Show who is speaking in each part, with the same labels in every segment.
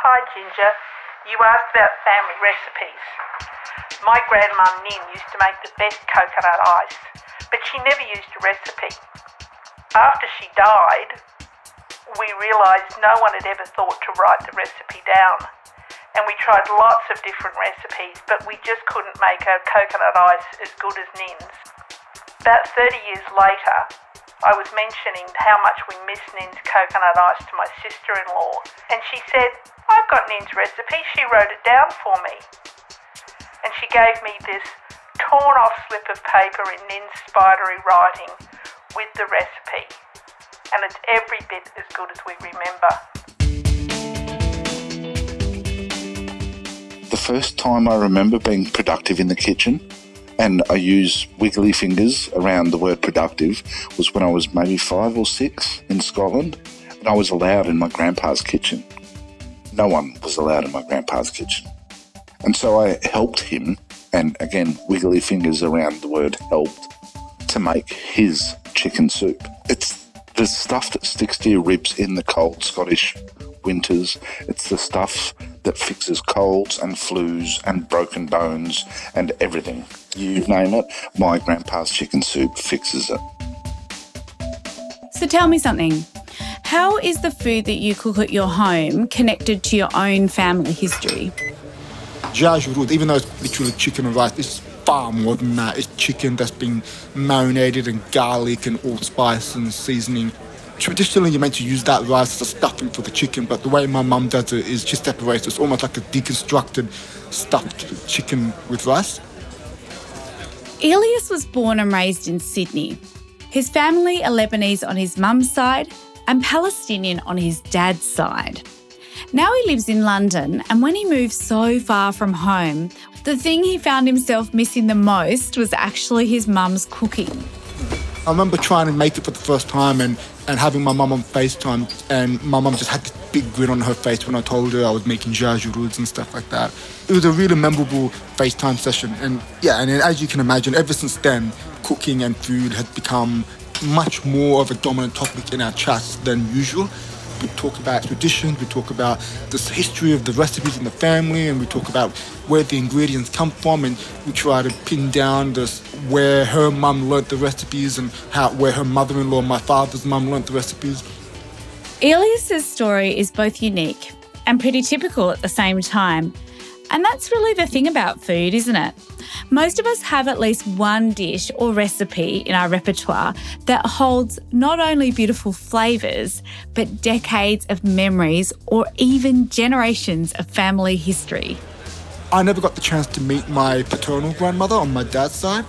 Speaker 1: Hi, Ginger. You asked about family recipes. My grandmum Nin used to make the best coconut ice, but she never used a recipe. After she died, we realised no one had ever thought to write the recipe down. And we tried lots of different recipes, but we just couldn't make a coconut ice as good as Nin's. About 30 years later, I was mentioning how much we miss Nin's coconut ice to my sister in law, and she said, I've got Nin's recipe, she wrote it down for me. And she gave me this torn off slip of paper in Nin's spidery writing with the recipe, and it's every bit as good as we remember.
Speaker 2: The first time I remember being productive in the kitchen, and I use wiggly fingers around the word productive, was when I was maybe five or six in Scotland, and I was allowed in my grandpa's kitchen. No one was allowed in my grandpa's kitchen. And so I helped him, and again, wiggly fingers around the word helped, to make his chicken soup. It's the stuff that sticks to your ribs in the cold Scottish winters. It's the stuff that fixes colds and flus and broken bones and everything. You name it, my grandpa's chicken soup fixes it.
Speaker 3: So tell me something. How is the food that you cook at your home connected to your own family history?
Speaker 4: Jajurud, even though it's literally chicken and rice, it's far more than that. It's chicken that's been marinated in garlic and allspice and seasoning traditionally you're meant to use that rice as a stuffing for the chicken, but the way my mum does it is she separates. It's almost like a deconstructed stuffed chicken with rice.
Speaker 3: Elias was born and raised in Sydney. His family are Lebanese on his mum's side and Palestinian on his dad's side. Now he lives in London, and when he moved so far from home, the thing he found himself missing the most was actually his mum's cooking.
Speaker 4: I remember trying to make it for the first time and, and having my mum on FaceTime, and my mum just had this big grin on her face when I told her I was making jajuruds and stuff like that. It was a really memorable FaceTime session, and yeah, and as you can imagine, ever since then, cooking and food has become much more of a dominant topic in our chats than usual. We talk about traditions, we talk about the history of the recipes in the family, and we talk about where the ingredients come from, and we try to pin down this where her mum learnt the recipes and how where her mother-in-law, my father's mum, learnt the recipes.
Speaker 3: Elias's story is both unique and pretty typical at the same time. And that's really the thing about food, isn't it? Most of us have at least one dish or recipe in our repertoire that holds not only beautiful flavours, but decades of memories or even generations of family history.
Speaker 4: I never got the chance to meet my paternal grandmother on my dad's side,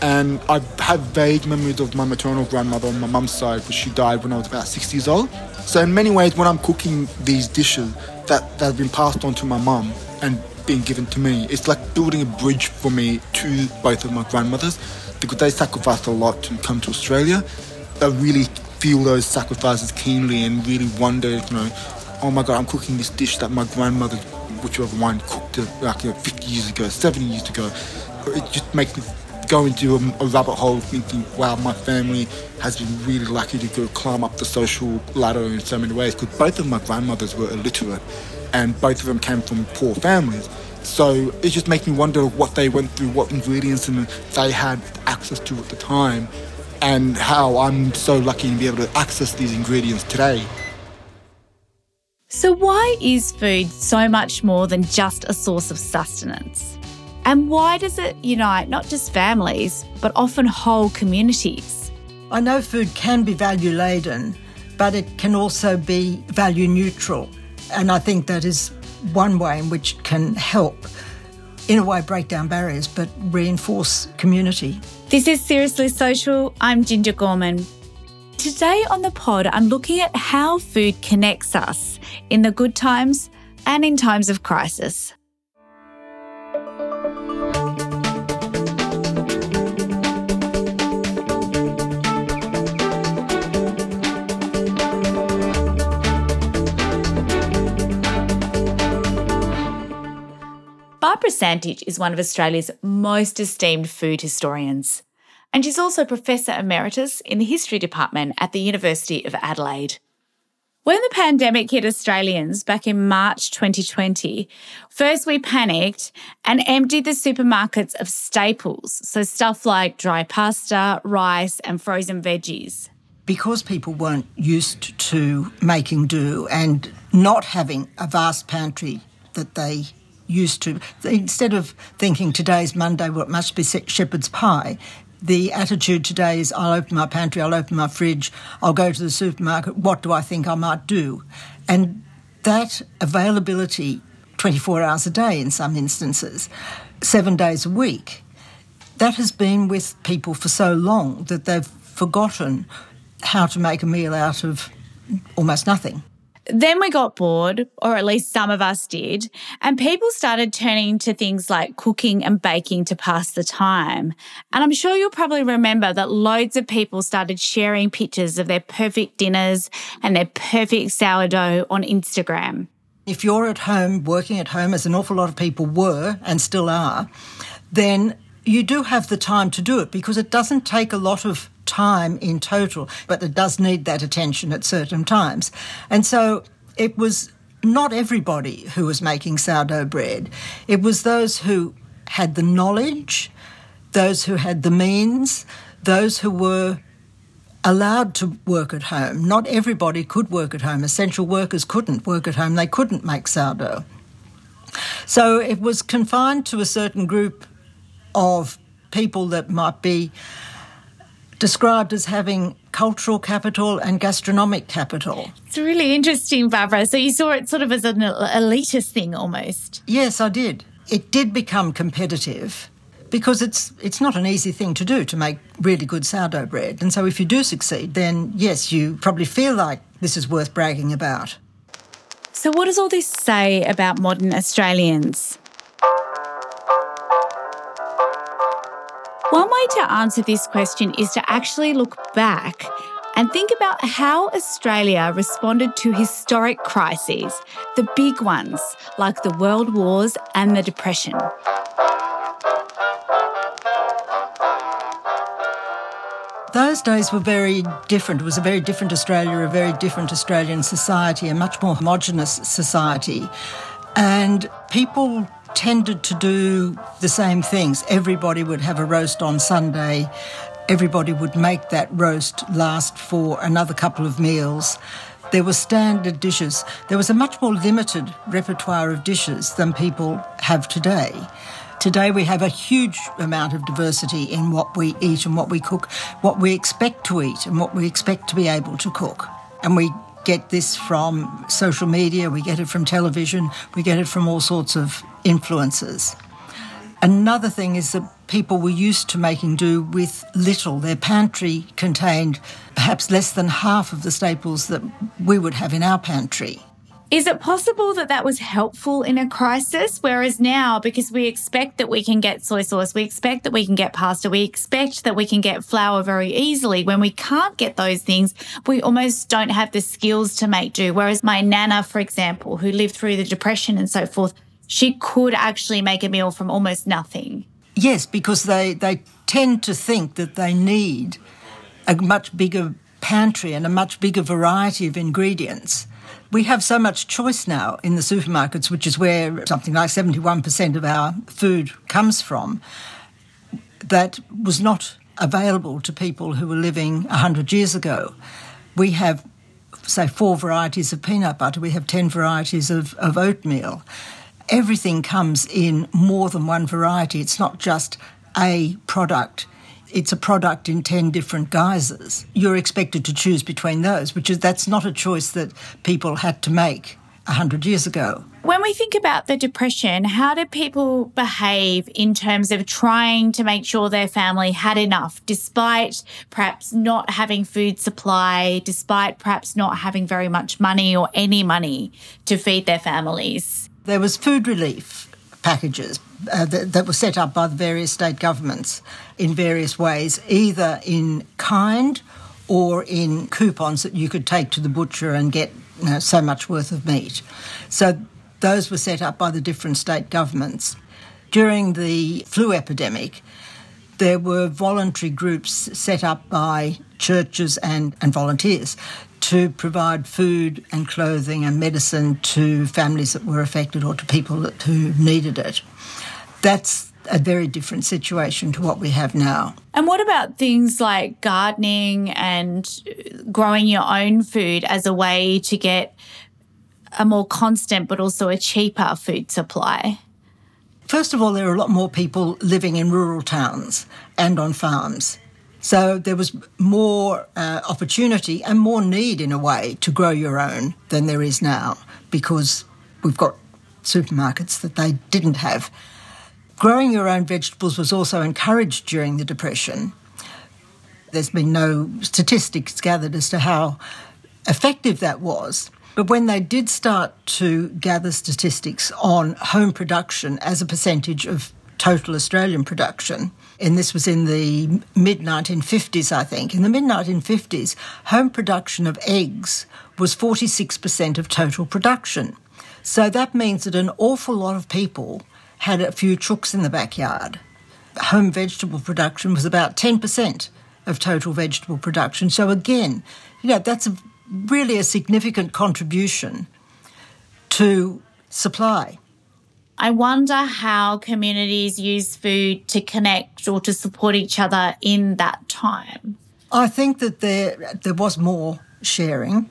Speaker 4: and I have vague memories of my maternal grandmother on my mum's side, but she died when I was about six years old. So in many ways, when I'm cooking these dishes that, that have been passed on to my mum and being given to me. It's like building a bridge for me to both of my grandmothers because they sacrificed a lot to come to Australia. I really feel those sacrifices keenly and really wonder, you know, oh my god, I'm cooking this dish that my grandmother, whichever one, cooked like you know, 50 years ago, 70 years ago. It just makes me go into a, a, rabbit hole thinking, wow, my family has been really lucky to go climb up the social ladder in so many ways because both of my grandmothers were illiterate and both of them came from poor families. So it just makes me wonder what they went through, what ingredients and they had access to at the time, and how I'm so lucky to be able to access these ingredients today.
Speaker 3: So, why is food so much more than just a source of sustenance? And why does it unite not just families, but often whole communities?
Speaker 5: I know food can be value laden, but it can also be value neutral. And I think that is one way in which can help, in a way, break down barriers but reinforce community.
Speaker 3: This is Seriously Social. I'm Ginger Gorman. Today on the pod, I'm looking at how food connects us in the good times and in times of crisis. Barbara Santich is one of Australia's most esteemed food historians, and she's also Professor Emeritus in the History Department at the University of Adelaide. When the pandemic hit Australians back in March 2020, first we panicked and emptied the supermarkets of staples, so stuff like dry pasta, rice, and frozen veggies.
Speaker 5: Because people weren't used to making do and not having a vast pantry that they used to, instead of thinking today's Monday, what must be shepherd's pie, the attitude today is I'll open my pantry, I'll open my fridge, I'll go to the supermarket, what do I think I might do? And that availability 24 hours a day in some instances, seven days a week, that has been with people for so long that they've forgotten how to make a meal out of almost nothing.
Speaker 3: Then we got bored, or at least some of us did, and people started turning to things like cooking and baking to pass the time. And I'm sure you'll probably remember that loads of people started sharing pictures of their perfect dinners and their perfect sourdough on Instagram.
Speaker 5: If you're at home, working at home, as an awful lot of people were and still are, then you do have the time to do it because it doesn't take a lot of time in total, but it does need that attention at certain times. And so it was not everybody who was making sourdough bread, it was those who had the knowledge, those who had the means, those who were allowed to work at home. Not everybody could work at home. Essential workers couldn't work at home, they couldn't make sourdough. So it was confined to a certain group of people that might be described as having cultural capital and gastronomic capital.
Speaker 3: It's really interesting, Barbara. So you saw it sort of as an elitist thing almost.
Speaker 5: Yes, I did. It did become competitive because it's it's not an easy thing to do to make really good sourdough bread. And so if you do succeed, then yes, you probably feel like this is worth bragging about.
Speaker 3: So what does all this say about modern Australians? One way to answer this question is to actually look back and think about how Australia responded to historic crises, the big ones like the World Wars and the Depression.
Speaker 5: Those days were very different. It was a very different Australia, a very different Australian society, a much more homogenous society. And people tended to do the same things. Everybody would have a roast on Sunday. Everybody would make that roast last for another couple of meals. There were standard dishes. There was a much more limited repertoire of dishes than people have today. Today we have a huge amount of diversity in what we eat and what we cook, what we expect to eat and what we expect to be able to cook. And we get this from social media, we get it from television, we get it from all sorts of influences. Another thing is that people were used to making do with little. Their pantry contained perhaps less than half of the staples that we would have in our pantry.
Speaker 3: Is it possible that that was helpful in a crisis? Whereas now, because we expect that we can get soy sauce, we expect that we can get pasta, we expect that we can get flour very easily. When we can't get those things, we almost don't have the skills to make do. Whereas my nana, for example, who lived through the depression and so forth, she could actually make a meal from almost nothing.
Speaker 5: Yes, because they, they tend to think that they need a much bigger pantry and a much bigger variety of ingredients we have so much choice now in the supermarkets, which is where something like 71% of our food comes from, that was not available to people who were living 100 years ago. We have, say, four varieties of peanut butter, we have 10 varieties of, of oatmeal. Everything comes in more than one variety. It's not just a product it's a product in 10 different guises. You're expected to choose between those, which is that's not a choice that people had to make 100 years ago.
Speaker 3: When we think about the depression, how did people behave in terms of trying to make sure their family had enough, despite perhaps not having food supply, despite perhaps not having very much money or any money to feed their families?
Speaker 5: There was food relief packages uh, that, that were set up by the various state governments in various ways, either in kind or in coupons that you could take to the butcher and get you know, so much worth of meat. So those were set up by the different state governments. During the flu epidemic, there were voluntary groups set up by churches and, and volunteers to provide food and clothing and medicine to families that were affected or to people that, who needed it. That's a very different situation to what we have now.
Speaker 3: And what about things like gardening and growing your own food as a way to get a more constant but also a cheaper food supply?
Speaker 5: First of all, there are a lot more people living in rural towns and on farms. So there was more uh, opportunity and more need, in a way, to grow your own than there is now because we've got supermarkets that they didn't have. Growing your own vegetables was also encouraged during the Depression. There's been no statistics gathered as to how effective that was. But when they did start to gather statistics on home production as a percentage of total Australian production, and this was in the mid 1950s, I think, in the mid 1950s, home production of eggs was 46% of total production. So that means that an awful lot of people had a few chooks in the backyard. Home vegetable production was about 10% of total vegetable production. So again, you know, that's a really a significant contribution to supply.
Speaker 3: I wonder how communities use food to connect or to support each other in that time.
Speaker 5: I think that there there was more sharing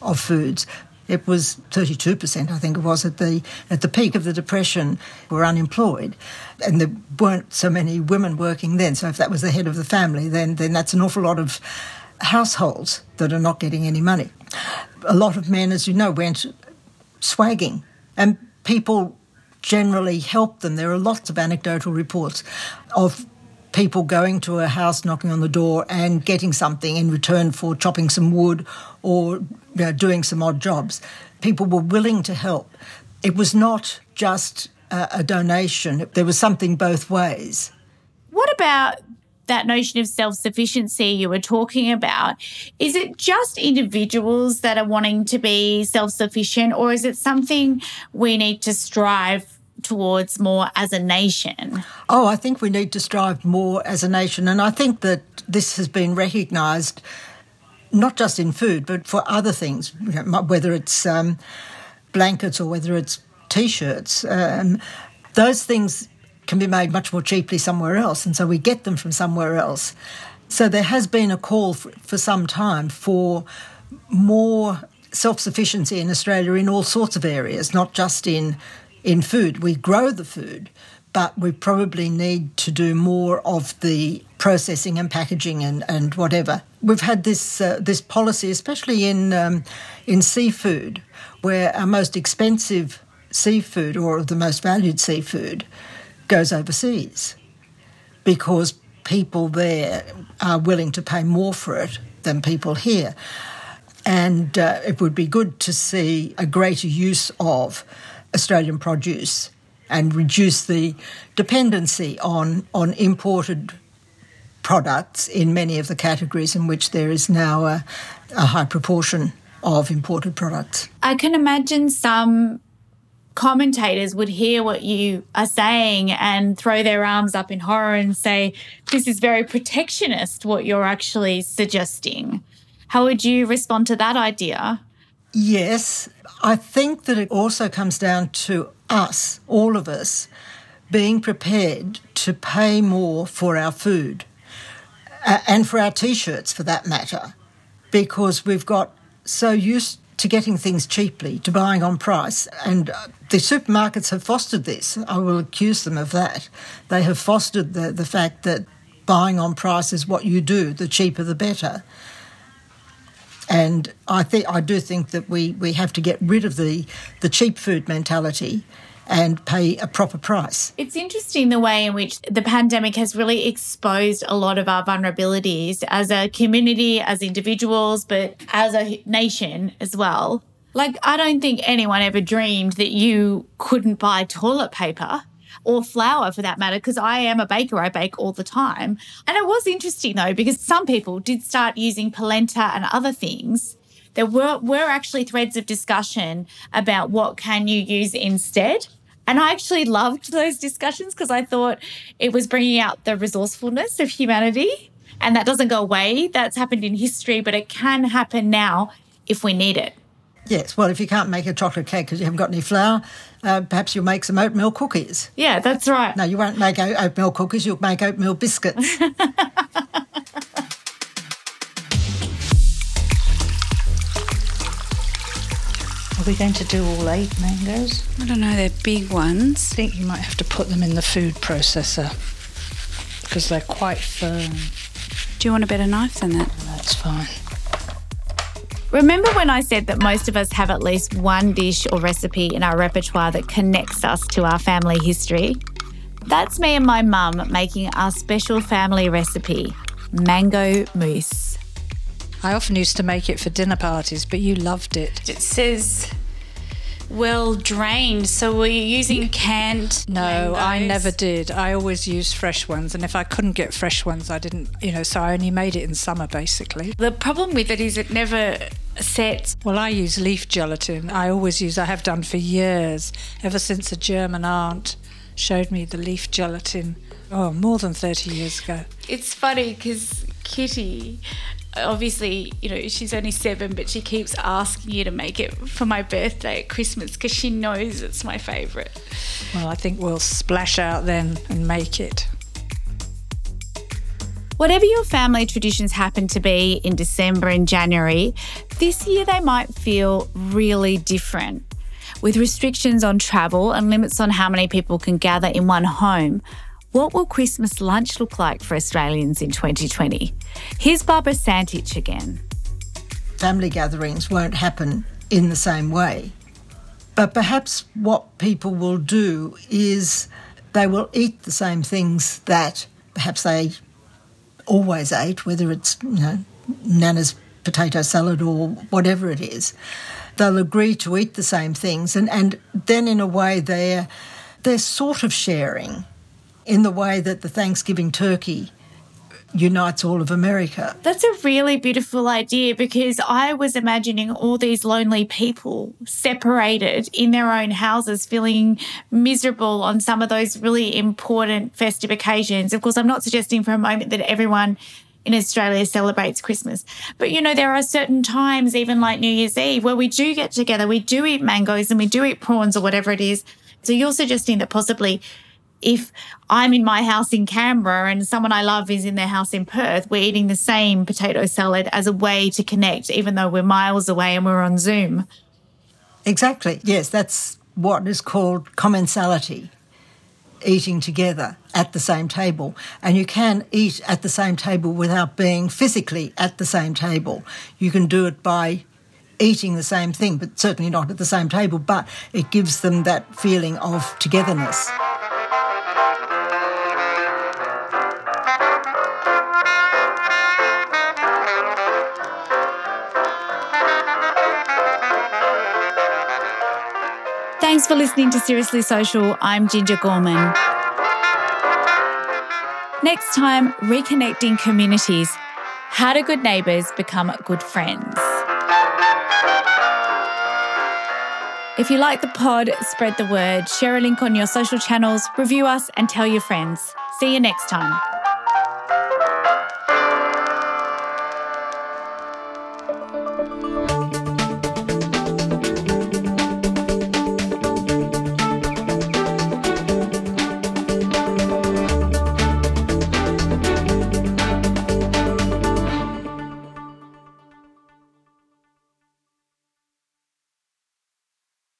Speaker 5: of foods. It was 32%, I think it was, at the at the peak of the depression, were unemployed, and there weren't so many women working then. So if that was the head of the family, then then that's an awful lot of households that are not getting any money. A lot of men, as you know, went swagging, and people generally help them. There are lots of anecdotal reports of people going to a house, knocking on the door, and getting something in return for chopping some wood or you know, doing some odd jobs. People were willing to help. It was not just a, a donation, there was something both ways.
Speaker 3: What about that notion of self sufficiency you were talking about, is it just individuals that are wanting to be self sufficient, or is it something we need to strive towards more as a nation?
Speaker 5: Oh, I think we need to strive more as a nation. And I think that this has been recognised not just in food, but for other things, whether it's um, blankets or whether it's t shirts. Um, those things can be made much more cheaply somewhere else, and so we get them from somewhere else. So there has been a call for, for some time for more self sufficiency in Australia in all sorts of areas, not just in in food. We grow the food, but we probably need to do more of the processing and packaging and, and whatever. We've had this uh, this policy, especially in um, in seafood, where our most expensive seafood or the most valued seafood goes overseas because people there are willing to pay more for it than people here. And uh, it would be good to see a greater use of Australian produce and reduce the dependency on, on imported products in many of the categories in which there is now a, a high proportion of imported products.
Speaker 3: I can imagine some commentators would hear what you are saying and throw their arms up in horror and say, This is very protectionist, what you're actually suggesting. How would you respond to that idea?
Speaker 5: Yes, I think that it also comes down to us, all of us, being prepared to pay more for our food uh, and for our t shirts for that matter, because we've got so used to getting things cheaply, to buying on price. And uh, the supermarkets have fostered this. I will accuse them of that. They have fostered the, the fact that buying on price is what you do, the cheaper the better. And I think I do think that we, we have to get rid of the, the cheap food mentality and pay a proper price.
Speaker 3: It's interesting the way in which the pandemic has really exposed a lot of our vulnerabilities as a community, as individuals, but as a nation as well. Like, I don't think anyone ever dreamed that you couldn't buy toilet paper or flour for that matter, because I am a baker, I bake all the time. And it was interesting though, because some people did start using polenta and other things. There were, were actually threads of discussion about what can you use instead. And I actually loved those discussions because I thought it was bringing out the resourcefulness of humanity. And that doesn't go away. That's happened in history, but it can happen now if we need it.
Speaker 5: Yes, well, if you can't make a chocolate cake because you haven't got any flour, uh, perhaps you'll make some oatmeal cookies.
Speaker 3: Yeah, that's right.
Speaker 5: No, you won't make oatmeal cookies, you'll make oatmeal biscuits.
Speaker 6: Are we going to do all eight mangoes?
Speaker 3: I don't know, they're big ones.
Speaker 6: I think you might have to put them in the food processor because they're quite firm.
Speaker 3: Do you want a better knife than that?
Speaker 6: That's fine.
Speaker 3: Remember when I said that most of us have at least one dish or recipe in our repertoire that connects us to our family history? That's me and my mum making our special family recipe, mango mousse.
Speaker 6: I often used to make it for dinner parties, but you loved it.
Speaker 3: It says well drained, so were you using canned?
Speaker 6: No? I never did. I always used fresh ones, and if I couldn't get fresh ones, I didn't, you know, so I only made it in summer basically.
Speaker 3: The problem with it is it never sets.
Speaker 6: Well, I use leaf gelatin. I always use, I have done for years, ever since a German aunt showed me the leaf gelatin, oh, more than 30 years ago.
Speaker 3: It's funny because Kitty obviously, you know, she's only seven, but she keeps asking you to make it for my birthday at Christmas because she knows it's my favourite.
Speaker 6: Well, I think we'll splash out then and make it.
Speaker 3: Whatever your family traditions happen to be in December and January, this year they might feel really different. With restrictions on travel and limits on how many people can gather in one home, what will Christmas lunch look like for Australians in 2020? Here's Barbara Santich again.
Speaker 5: Family gatherings won't happen in the same way. But perhaps what people will do is they will eat the same things that perhaps they always ate, whether it's, you know, Nana's potato salad or whatever it is. They'll agree to eat the same things and, and then in a way they're they're sort of sharing in the way that the Thanksgiving turkey unites all of America.
Speaker 3: That's a really beautiful idea because I was imagining all these lonely people separated in their own houses, feeling miserable on some of those really important festive occasions. Of course, I'm not suggesting for a moment that everyone in Australia celebrates Christmas. But you know, there are certain times, even like New Year's Eve, where we do get together, we do eat mangoes and we do eat prawns or whatever it is. So you're suggesting that possibly if I'm in my house in Canberra and someone I love is in their house in Perth, we're eating the same potato salad as a way to connect, even though we're miles away and we're on Zoom.
Speaker 5: Exactly. Yes, that's what is called commensality eating together at the same table. And you can eat at the same table without being physically at the same table. You can do it by eating the same thing, but certainly not at the same table, but it gives them that feeling of togetherness.
Speaker 3: Thanks for listening to Seriously Social. I'm Ginger Gorman. Next time, reconnecting communities. How do good neighbours become good friends? If you like the pod, spread the word, share a link on your social channels, review us, and tell your friends. See you next time.